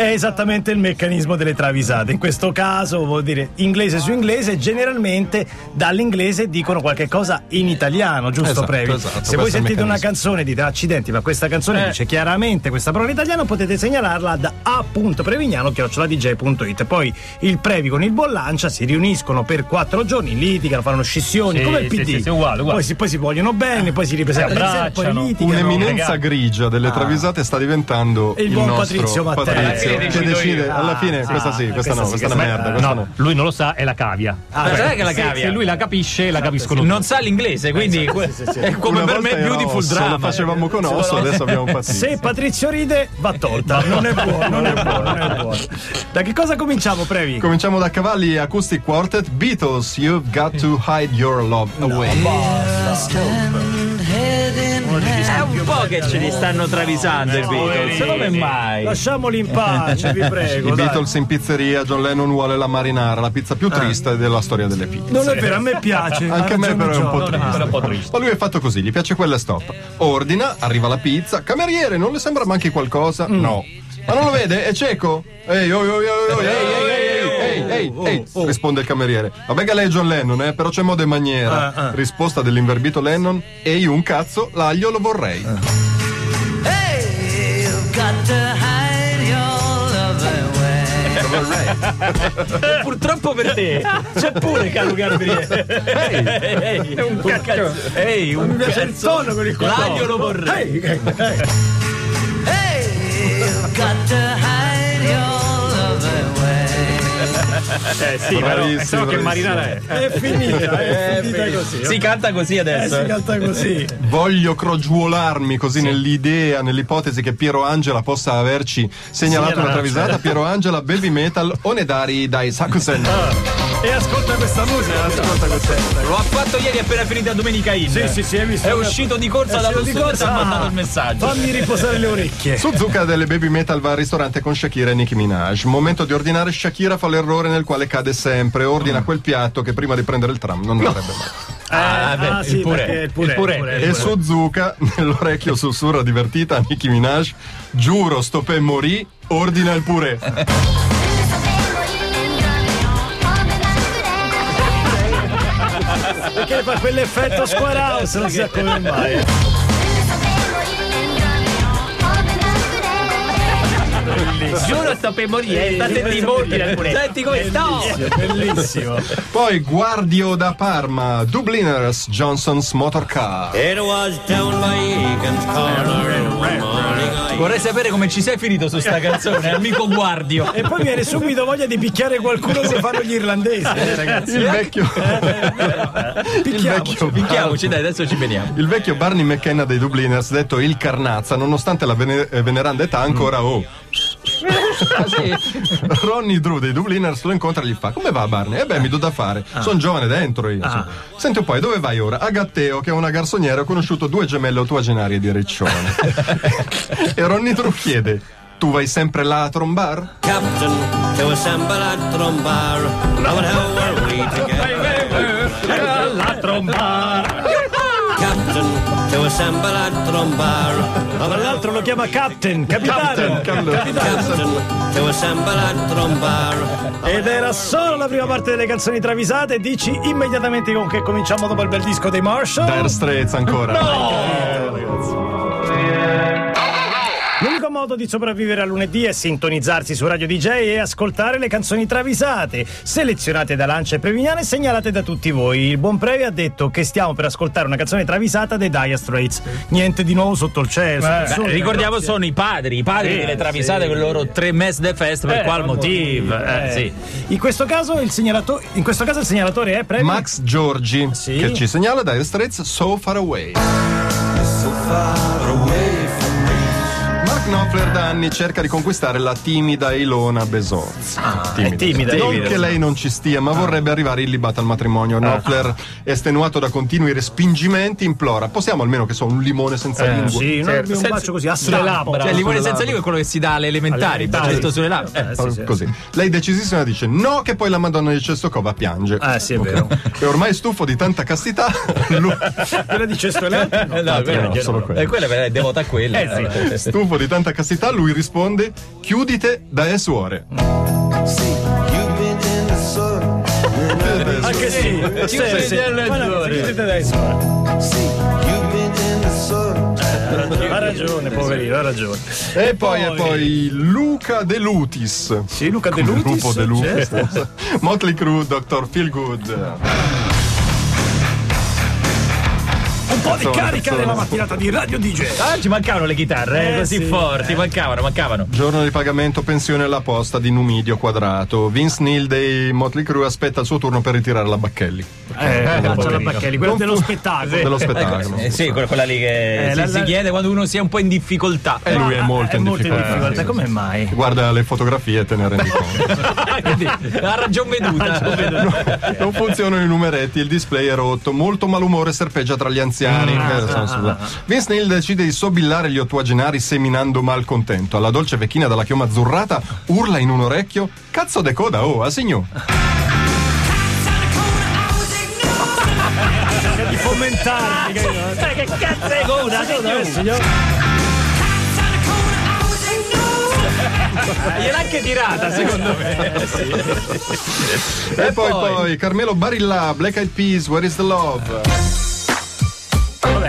È esattamente il meccanismo delle travisate. In questo caso vuol dire inglese su inglese, generalmente dall'inglese dicono qualche cosa in italiano, giusto Esatto, Previ? esatto, Se voi sentite una canzone e dite accidenti, ma questa canzone Eh. dice chiaramente questa parola in italiano, potete segnalarla da a.prevignano.it. Poi il Previ con il Bollancia si riuniscono per quattro giorni, litigano, fanno scissioni, Sì, come il PD. sì, sì, uguale, uguale. Poi, si, poi si vogliono bene, poi si ripresentano, poi litigano. Un'eminenza grigia delle travisate sta diventando Il il, buon nostro Patrizio Mattei. Patrizio, Alla fine che decido io. alla fine Ah, questa sì, ah, questa no, questa sì, questa è una questa- merda, questa No, no. lui non lo sa, è la cavia. Ah, Cioè, sai che la se- cavia? Se lui la capisce, la capiscono Non sa l'inglese, quindi sì, sì, sì. è come Una per me Beautiful Osso, Drama. Lo facevamo con Osso, adesso abbiamo Patrizio. Se Patrizio ride, va tolta. Non è buono, non è buono, non è buono. Da che cosa cominciamo, Previ? Cominciamo da Cavalli Acoustic Quartet Beatles You've Got to Hide Your Love Away È un po' che ce li stanno travisando i Beatles, come mai? Lasciamoli in pace, vi prego. I dai. Beatles in pizzeria John Lennon vuole la marinara La pizza più triste della storia delle pizze Non è vero, a me piace. Anche a me però è un po' triste. è un po' triste. Ma lui è fatto così, gli piace quella stop. Ordina, arriva la pizza. Cameriere, non le sembra manchi qualcosa? Mm. No. Ma non lo vede? È cieco? Ehi, oi, oi, oi, oi, ehi, ehi, ehi, ehi, oh, ehi, ehi, risponde il cameriere. Vabbè che lei è John Lennon, eh, però c'è modo e maniera. Ah, ah. Risposta dell'inverbito Lennon. E io un cazzo, l'aglio lo vorrei. Hey, you've got to hide your love away. Purtroppo per te c'è pure caro Gabriele. Ehi, è un cazzo. Ehi, un Mi piace il cazzo. tono con il quale- L'aglio lo vorrei. Ehi, ehi, ehi. Hey, Eh sì, Bravissimo, eh, so che marinara è. È finita, è finita così. Si canta così Eh, adesso. si eh. canta così. Voglio crogiuolarmi così nell'idea, nell'ipotesi che Piero Angela possa averci segnalato una Segnalato, travisata. Piero Angela, baby metal, onedari dai Sakusen. E ascolta questa musica, ascolta questa. Lo ha fatto ieri appena finita Domenica In. Sì, sì, sì, hai visto? È uscito di corsa È dallo studio e ti ha mandato il messaggio. Fammi riposare le orecchie. Suzuka delle Baby Metal va al ristorante con Shakira e Nicki Minaj. Momento di ordinare, Shakira fa l'errore nel quale cade sempre. Ordina quel piatto che prima di prendere il tram non dovrebbe mai. Ah, beh, ah, sì, il purè. perché il purè, Il purè. il purè. E Suzuka nell'orecchio sussurra divertita a Nicki Minaj. Giuro, sto per morì, ordina il purè. Perché fa quell'effetto square house, non si sa come mai. Giuro sto per morire. State di morire pure. Senti come sto. Bellissimo. Poi Guardio da Parma, Dubliners, Johnson's Motor Car. It was down by Egan's Corner Vorrei sapere come ci sei finito su sta canzone, amico Guardio. E poi viene subito voglia di picchiare qualcuno come fanno gli irlandesi, eh, ragazzi. Il vecchio, il Picchiamoci. vecchio, Picchiamoci, dai, adesso ci veniamo. il vecchio Barney McKenna dei Dubliners, detto il Carnazza, nonostante la vene- eh, veneranda età, ancora oh. Ronnie Drew dei Dubliners lo incontra e gli fa: Come va Barney? Eh beh, mi do da fare. Sono giovane dentro io. insomma. Senti un po', e dove vai ora? A Gatteo, che è una garsoniera, ho conosciuto due gemelle ottuagenarie di Riccione. e Ronnie Drew chiede: Tu vai sempre là a trombar? captain to assemble at Drumbar. Now and how are we together? La tromba. Captain to assemble at Drumbar. Now Tra l'altro lo chiama Captain, capitano. Captain. Captain to assemble at Drumbar. Ed era solo la prima parte delle canzoni travisate. Dici immediatamente con che cominciamo dopo il bel disco dei Marshall. Dire Straits ancora. L'unico modo di sopravvivere a lunedì è sintonizzarsi su Radio DJ e ascoltare le canzoni travisate, selezionate da Lancia e Prevignano e segnalate da tutti voi. Il buon Previ ha detto che stiamo per ascoltare una canzone travisata dei Dire Straits. Niente di nuovo sotto il cielo. sotto il Beh, sole, ricordiamo ragazzi. sono i padri, i padri Sì, delle travisate sì. con i loro tre mess de fest per Eh, qual motivo? Eh, eh. sì. In questo caso il segnalato- in questo caso il segnalatore è Previ. Max Giorgi Sì. che ci segnala Dire Straits So Far Away. Mark Knopfler da anni cerca di conquistare la timida Ilona Besozzi. è timida, Non timida. che lei non ci stia, ma vorrebbe arrivare illibata al matrimonio. Knopfler, estenuato da continui respingimenti, implora: possiamo almeno che so un limone senza Eh, lingua? sì, no, un bacio così a Sulle stampo. labbra. Cioè, il limone senza lingua è quello che si dà alle elementari, Alle elementari. giusto sulle labbra. Eh, sì, sì. Così. Lei decisissima dice no, che poi la Madonna di Cestocova piange. Ah, sì, è vero. E ormai stufo di tanta castità, lui- Quella di Cesto Elettrico? Eh, no, quella, no, solo quella. E quella è devota a quella. Eh, sì. stufo di tanta castità, lui risponde: Chiudite da e suore. Anche sì. Ma no, suore. suore. Ha ragione, poverino, ha ragione. E poi, e poi Luca De Lutis. Sì, Luca De Lutis, Lupo De Lutis. certo. Motley Crue, Dr. Feelgood. Un po' di carica canzone. nella mattinata di Radio DJ. Ah, ci mancavano le chitarre, eh, Eh, così sì, forti, eh. mancavano, mancavano. Giorno di pagamento, pensione alla posta di Numidio quadrato. Vince Neil dei Motley Crue aspetta il suo turno per ritirare la Bacchelli. Eh, caccia la. Bacchelli, quello dello spettacolo. dello spettacolo. Eh, sì, quella, quella lì che Eh, si, la- si chiede quando uno sia un po' in difficoltà. E lui è molto è in molto in difficoltà. difficoltà. sì, Come mai? Guarda le fotografie e te ne rendi conto. Quindi, ha ragion veduta. non funzionano i numeretti, il display è rotto, molto malumore serpeggia tra gli anziani. Ah, Eh, sono scusa. Vince Neil decide di sobillare gli ottuagenari seminando malcontento. Alla dolce vecchina dalla chioma azzurrata urla in un orecchio: Cazzo de coda, oh, a signor. Di fomentare. Che cazzo è coda, Eh, signor. Gliel'ha anche tirata, secondo me. E poi, poi? poi, Carmelo Barilla, Black Eyed Peas, Where is the Love?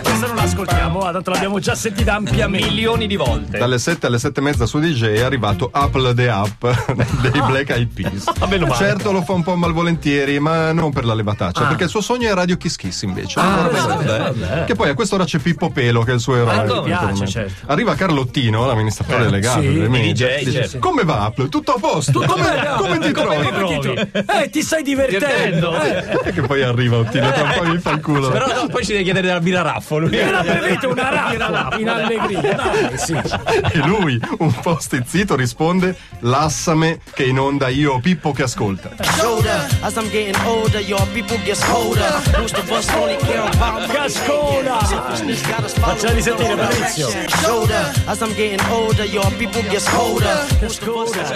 Vabbè, questa non l'ascoltiamo, ah, tanto l'abbiamo già sentita ampiamente. Milioni di volte. Dalle 7 alle 7 e mezza su DJ è arrivato Apple the Up dei Black Eyed Peas. male. certo lo fa un po' malvolentieri, ma non per la levataccia, perché il suo sogno è Radio Kiss Kiss invece. Ah, Vorrebbe- vabbè. Che poi a quest'ora c'è Pippo Pelo che è il suo eroe. Ah, Piace, certo. Arriva Carlottino, l'amministratore delegato sì, delle il media, DJ, dice, certo. Come va Apple? Tutto a posto? Come, come ti trovi? Come ti trovi? Eh, ti stai divertendo. Eh, E che poi arriva Ottino, tra un po' mi fa il culo. Però no, poi ci devi chiedere della birra raffolo. Previsto una raffa in allegria. Dai, sì. E lui, un po' stizzito, risponde: Lassame che in onda io Pippo che ascolta. Cascola! Facciali sentire, Patrizio.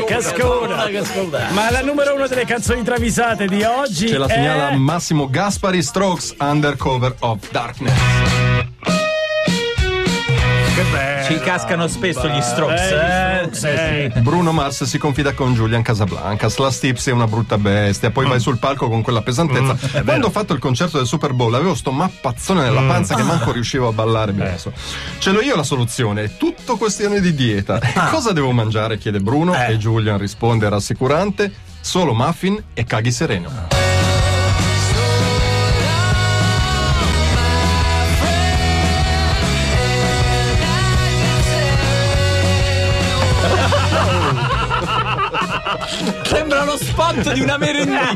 Cascola, Cascola. Ma la numero uno delle canzoni travisate di oggi Ce la è... segnala Massimo Gaspari Strokes Undercover of Darkness. Ci cascano spesso gli strokes. Eh, Eh, gli Strokes, eh. Bruno Mars si confida con Julian Casablancas. La Stips è una brutta bestia. Poi vai sul palco con quella pesantezza. Quando ho fatto il concerto del Super Bowl avevo sto mappazzone nella panza che manco riuscivo a ballare adesso. Ce l'ho io la soluzione. È tutto questione di dieta. E Cosa devo mangiare? chiede Bruno. E Julian risponde rassicurante: solo muffin e caghi sereno. Sembra lo spot di una merendina.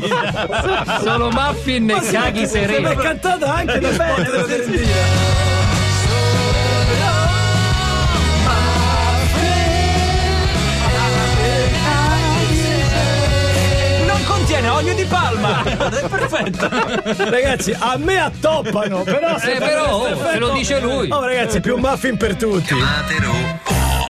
Solo muffin e caghi Ma è cantata anche da spot della merendina. Non contiene olio di palma. È perfetto. Ragazzi, a me attoppano, però se Eh, però, oh, se lo dice lui. Oh, ragazzi, più muffin per tutti. Chiamatelo